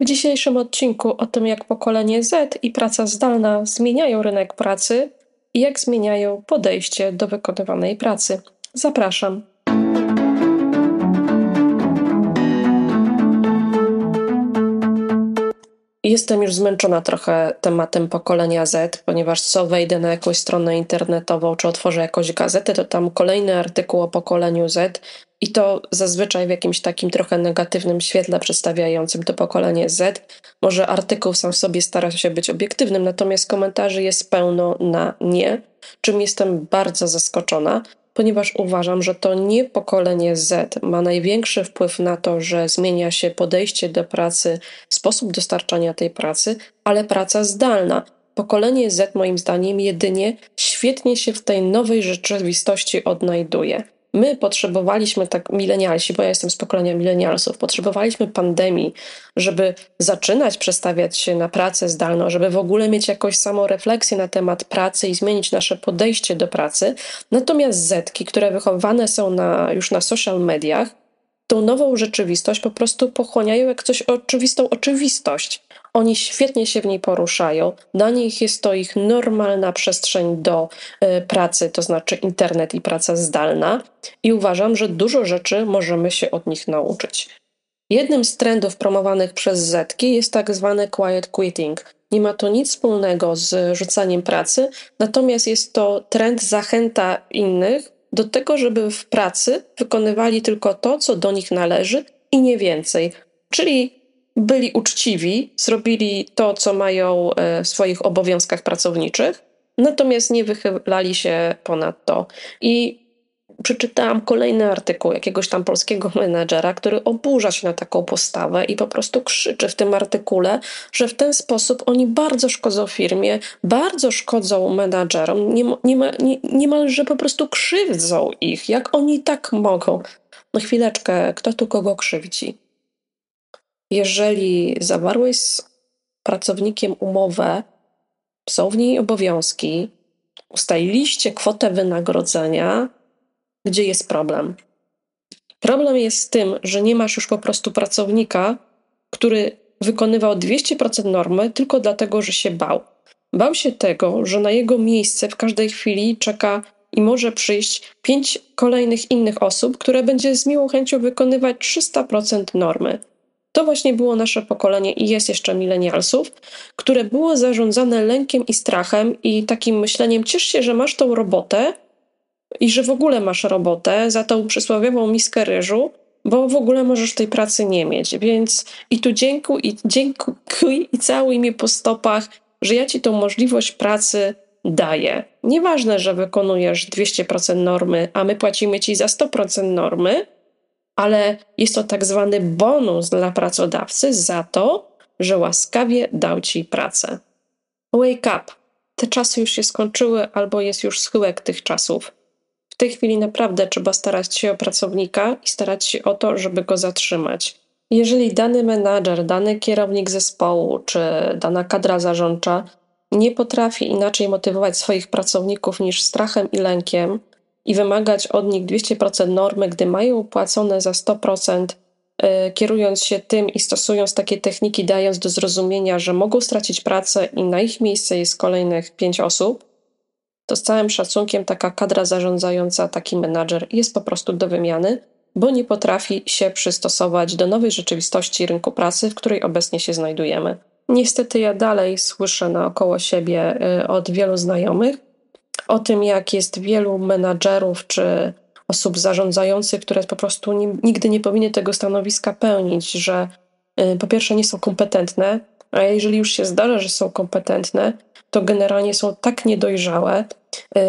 W dzisiejszym odcinku o tym, jak pokolenie Z i praca zdalna zmieniają rynek pracy i jak zmieniają podejście do wykonywanej pracy. Zapraszam. Jestem już zmęczona trochę tematem pokolenia Z, ponieważ co wejdę na jakąś stronę internetową czy otworzę jakąś gazetę, to tam kolejny artykuł o pokoleniu Z i to zazwyczaj w jakimś takim trochę negatywnym świetle przedstawiającym to pokolenie Z. Może artykuł sam w sobie stara się być obiektywnym, natomiast komentarzy jest pełno na nie, czym jestem bardzo zaskoczona, ponieważ uważam, że to nie pokolenie Z ma największy wpływ na to, że zmienia się podejście do pracy, sposób dostarczania tej pracy, ale praca zdalna. Pokolenie Z, moim zdaniem, jedynie świetnie się w tej nowej rzeczywistości odnajduje. My potrzebowaliśmy, tak milenialsi, bo ja jestem z pokolenia milenialsów, potrzebowaliśmy pandemii, żeby zaczynać przestawiać się na pracę zdalną, żeby w ogóle mieć jakąś samorefleksję na temat pracy i zmienić nasze podejście do pracy. Natomiast Zetki, które wychowywane są na, już na social mediach, tą nową rzeczywistość po prostu pochłaniają jak coś oczywistą oczywistość. Oni świetnie się w niej poruszają. Dla nich jest to ich normalna przestrzeń do y, pracy, to znaczy internet i praca zdalna. I uważam, że dużo rzeczy możemy się od nich nauczyć. Jednym z trendów promowanych przez Zetki jest tak zwany quiet quitting. Nie ma to nic wspólnego z rzucaniem pracy, natomiast jest to trend zachęta innych do tego, żeby w pracy wykonywali tylko to, co do nich należy i nie więcej. Czyli byli uczciwi, zrobili to, co mają e, w swoich obowiązkach pracowniczych, natomiast nie wychylali się ponad to. I przeczytałam kolejny artykuł jakiegoś tam polskiego menedżera, który oburza się na taką postawę i po prostu krzyczy w tym artykule, że w ten sposób oni bardzo szkodzą firmie, bardzo szkodzą menedżerom, nie, nie, nie, niemalże po prostu krzywdzą ich. Jak oni tak mogą? No chwileczkę, kto tu kogo krzywdzi? Jeżeli zawarłeś z pracownikiem umowę, są w niej obowiązki, ustaliliście kwotę wynagrodzenia, gdzie jest problem? Problem jest z tym, że nie masz już po prostu pracownika, który wykonywał 200% normy tylko dlatego, że się bał. Bał się tego, że na jego miejsce w każdej chwili czeka i może przyjść pięć kolejnych innych osób, które będzie z miłą chęcią wykonywać 300% normy. To właśnie było nasze pokolenie i jest jeszcze milenialsów, które było zarządzane lękiem i strachem i takim myśleniem: ciesz się, że masz tą robotę i że w ogóle masz robotę za tą przysłowiową miskę ryżu, bo w ogóle możesz tej pracy nie mieć. Więc i tu dziękuj i dziękuj i całuj mnie po stopach, że ja ci tą możliwość pracy daję. Nieważne, że wykonujesz 200% normy, a my płacimy ci za 100% normy ale jest to tak zwany bonus dla pracodawcy za to, że łaskawie dał ci pracę. Wake up! Te czasy już się skończyły, albo jest już schyłek tych czasów. W tej chwili naprawdę trzeba starać się o pracownika i starać się o to, żeby go zatrzymać. Jeżeli dany menadżer, dany kierownik zespołu czy dana kadra zarządcza nie potrafi inaczej motywować swoich pracowników niż strachem i lękiem, i wymagać od nich 200% normy, gdy mają płacone za 100%, y, kierując się tym i stosując takie techniki, dając do zrozumienia, że mogą stracić pracę i na ich miejsce jest kolejnych 5 osób, to z całym szacunkiem taka kadra zarządzająca, taki menadżer jest po prostu do wymiany, bo nie potrafi się przystosować do nowej rzeczywistości rynku pracy, w której obecnie się znajdujemy. Niestety ja dalej słyszę naokoło siebie y, od wielu znajomych, o tym, jak jest wielu menadżerów czy osób zarządzających, które po prostu nie, nigdy nie powinny tego stanowiska pełnić, że y, po pierwsze nie są kompetentne, a jeżeli już się zdarza, że są kompetentne, to generalnie są tak niedojrzałe, y,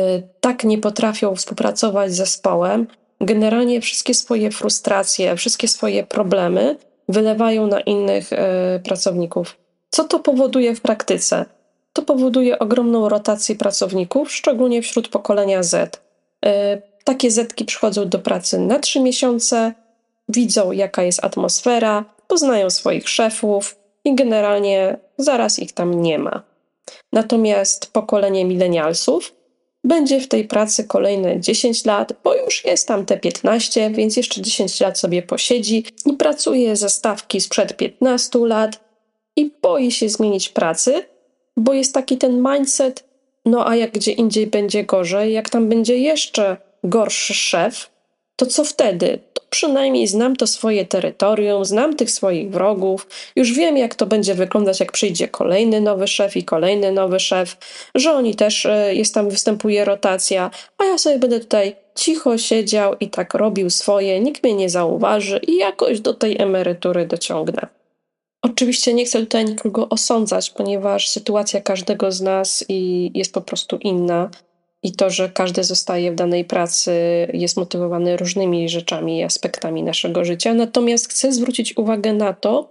tak nie potrafią współpracować z zespołem, generalnie wszystkie swoje frustracje, wszystkie swoje problemy wylewają na innych y, pracowników. Co to powoduje w praktyce? To powoduje ogromną rotację pracowników, szczególnie wśród pokolenia Z. E, takie Zetki przychodzą do pracy na trzy miesiące, widzą jaka jest atmosfera, poznają swoich szefów i generalnie zaraz ich tam nie ma. Natomiast pokolenie milenialsów będzie w tej pracy kolejne 10 lat, bo już jest tam te 15, więc jeszcze 10 lat sobie posiedzi i pracuje ze stawki sprzed 15 lat i boi się zmienić pracy, bo jest taki ten mindset, no a jak gdzie indziej będzie gorzej, jak tam będzie jeszcze gorszy szef, to co wtedy? To przynajmniej znam to swoje terytorium, znam tych swoich wrogów, już wiem, jak to będzie wyglądać, jak przyjdzie kolejny nowy szef i kolejny nowy szef, że oni też, e, jest tam, występuje rotacja, a ja sobie będę tutaj cicho siedział i tak robił swoje, nikt mnie nie zauważy i jakoś do tej emerytury dociągnę. Oczywiście nie chcę tutaj nikogo osądzać, ponieważ sytuacja każdego z nas i jest po prostu inna. I to, że każdy zostaje w danej pracy, jest motywowany różnymi rzeczami i aspektami naszego życia. Natomiast chcę zwrócić uwagę na to,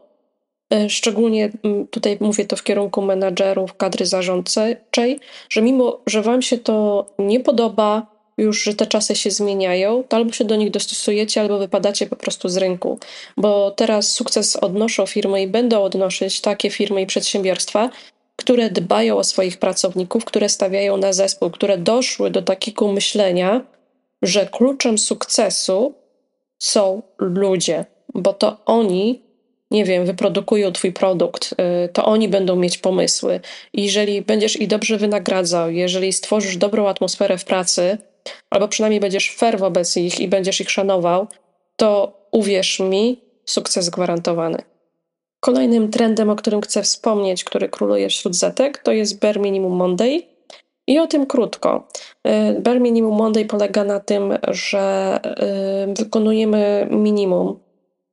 e, szczególnie tutaj mówię to w kierunku menadżerów, kadry zarządczej, że mimo, że Wam się to nie podoba, już, że te czasy się zmieniają, to albo się do nich dostosujecie, albo wypadacie po prostu z rynku. Bo teraz sukces odnoszą firmy i będą odnosić takie firmy i przedsiębiorstwa, które dbają o swoich pracowników, które stawiają na zespół, które doszły do takiego myślenia, że kluczem sukcesu są ludzie, bo to oni, nie wiem, wyprodukują twój produkt, y, to oni będą mieć pomysły. I jeżeli będziesz ich dobrze wynagradzał, jeżeli stworzysz dobrą atmosferę w pracy, albo przynajmniej będziesz fair wobec nich i będziesz ich szanował, to uwierz mi, sukces gwarantowany. Kolejnym trendem, o którym chcę wspomnieć, który króluje wśród zetek, to jest Bare Minimum Monday. I o tym krótko. Y, Bare Minimum Monday polega na tym, że y, wykonujemy minimum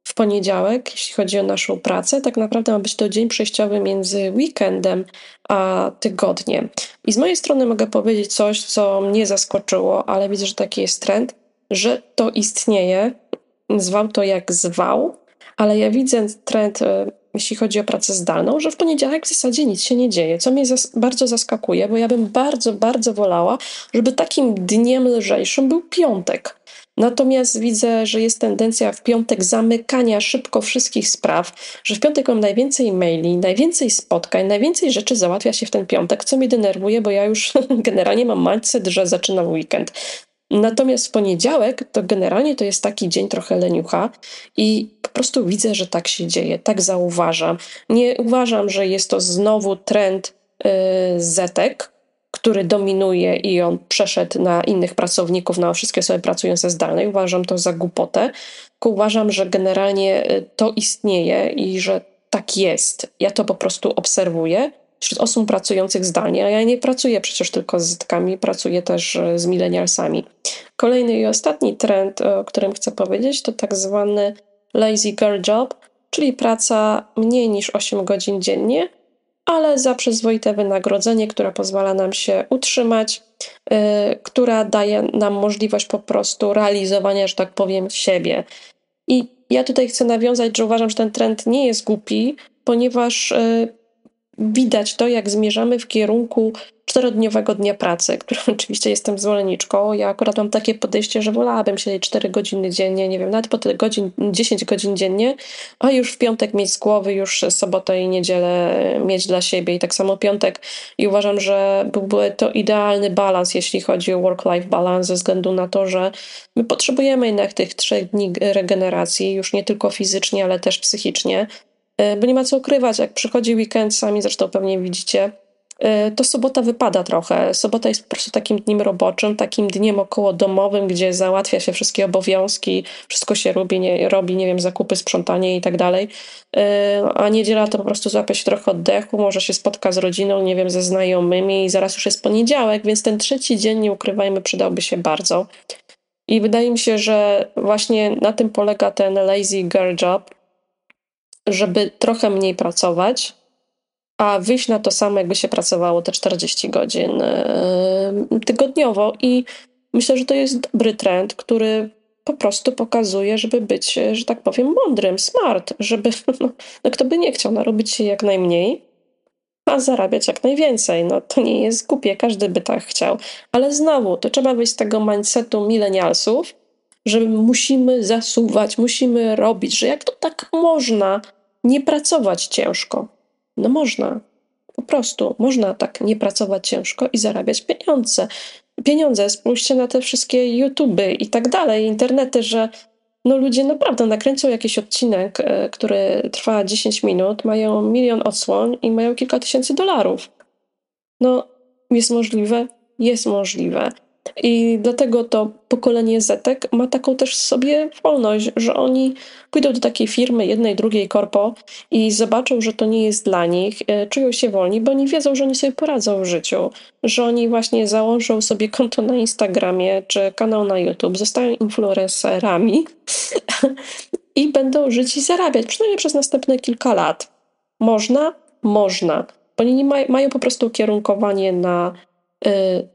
w poniedziałek, jeśli chodzi o naszą pracę. Tak naprawdę ma być to dzień przejściowy między weekendem a tygodniem. I z mojej strony mogę powiedzieć coś, co mnie zaskoczyło, ale widzę, że taki jest trend, że to istnieje. Zwał to jak zwał, ale ja widzę trend, e, jeśli chodzi o pracę zdalną, że w poniedziałek w zasadzie nic się nie dzieje, co mnie zas bardzo zaskakuje, bo ja bym bardzo, bardzo wolała, żeby takim dniem lżejszym był piątek. Natomiast widzę, że jest tendencja w piątek zamykania szybko wszystkich spraw, że w piątek mam najwięcej maili, najwięcej spotkań, najwięcej rzeczy załatwia się w ten piątek, co mnie denerwuje, bo ja już generalnie mam mindset, że zaczynam weekend. Natomiast w poniedziałek to generalnie to jest taki dzień trochę leniucha i po prostu widzę, że tak się dzieje, tak zauważam. Nie uważam, że jest to znowu trend yy, zetek, który dominuje i on przeszedł na innych pracowników, na wszystkie osoby pracujące zdalnie. Uważam to za głupotę. Uważam, że generalnie y, to istnieje i że tak jest. Ja to po prostu obserwuję wśród osób pracujących zdalnie, a ja nie pracuję przecież tylko z zetkami, pracuję też y, z milenialsami. Kolejny i ostatni trend, o którym chcę powiedzieć, to tak zwany lazy girl job, czyli praca mniej niż 8 godzin dziennie, ale za przyzwoite wynagrodzenie, które pozwala nam się utrzymać, yy, która daje nam możliwość po prostu realizowania, że tak powiem, siebie. I ja tutaj chcę nawiązać, że uważam, że ten trend nie jest głupi, ponieważ yy, widać to, jak zmierzamy w kierunku czterodniowego dnia pracy, który oczywiście jestem zwolenniczką. Ja akurat mam takie podejście, że wolałabym siedzieć 4 godziny dziennie, nie wiem, nawet po tyle godzin, 10 godzin dziennie, a już w piątek mieć z głowy, już sobotę i niedzielę mieć dla siebie i tak samo piątek. I uważam, że byłby to idealny balans, jeśli chodzi o work-life balance, ze względu na to, że my potrzebujemy jednak tych trzech dni regeneracji, już nie tylko fizycznie, ale też psychicznie. E, bo nie ma co ukrywać, jak przychodzi weekend, sami zresztą pewnie widzicie, e, to sobota wypada trochę. Sobota jest po prostu takim dniem roboczym, takim dniem okołodomowym, gdzie załatwia się wszystkie obowiązki, wszystko się robi, nie, robi, nie wiem, zakupy, sprzątanie i tak dalej. E, a niedziela to po prostu złapie się trochę oddechu, może się spotka z rodziną, nie wiem, ze znajomymi i zaraz już jest poniedziałek, więc ten trzeci dzień, nie ukrywajmy, przydałby się bardzo. I wydaje mi się, że właśnie na tym polega ten lazy girl job, żeby trochę mniej pracować, a wyjść na to samo, jakby się pracowało te 40 godzin yy, tygodniowo. I myślę, że to jest dobry trend, który po prostu pokazuje, żeby być, że tak powiem, mądrym, smart, żeby, no, no kto by nie chciał narobić się jak najmniej, a zarabiać jak najwięcej. No to nie jest głupie, każdy by tak chciał. Ale znowu, to trzeba wyjść z tego mindsetu milenialsów, że musimy zasuwać, musimy robić, że jak to tak można nie pracować ciężko. No można. Po prostu można tak nie pracować ciężko i zarabiać pieniądze. Pieniądze, spójrzcie na te wszystkie YouTuby i tak dalej, internety, że no ludzie naprawdę nakręcą jakiś odcinek, e, który trwa 10 minut, mają milion odsłon i mają kilka tysięcy dolarów. No, jest możliwe? Jest możliwe. I dlatego to pokolenie Zetek ma taką też sobie wolność, że oni pójdą do takiej firmy, jednej, drugiej korpo i zobaczą, że to nie jest dla nich, e, czują się wolni, bo oni wiedzą, że oni sobie poradzą w życiu, że oni właśnie założą sobie konto na Instagramie czy kanał na YouTube, zostają influencerami i będą żyć i zarabiać, przynajmniej przez następne kilka lat. Można? Można. Oni nie mają po prostu ukierunkowanie na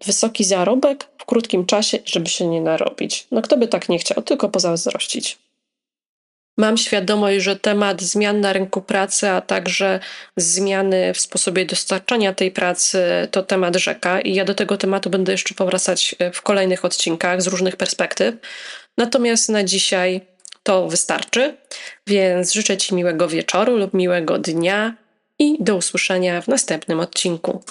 wysoki zarobek, krótkim czasie, żeby się nie narobić. No kto by tak nie chciał, tylko pozazdrościć. Mam świadomość, że temat zmian na rynku pracy, a także zmiany w sposobie dostarczania tej pracy to temat rzeka i ja do tego tematu będę jeszcze powracać e, w kolejnych odcinkach z różnych perspektyw. Natomiast na dzisiaj to wystarczy, więc życzę Ci miłego wieczoru lub miłego dnia i do usłyszenia w następnym odcinku.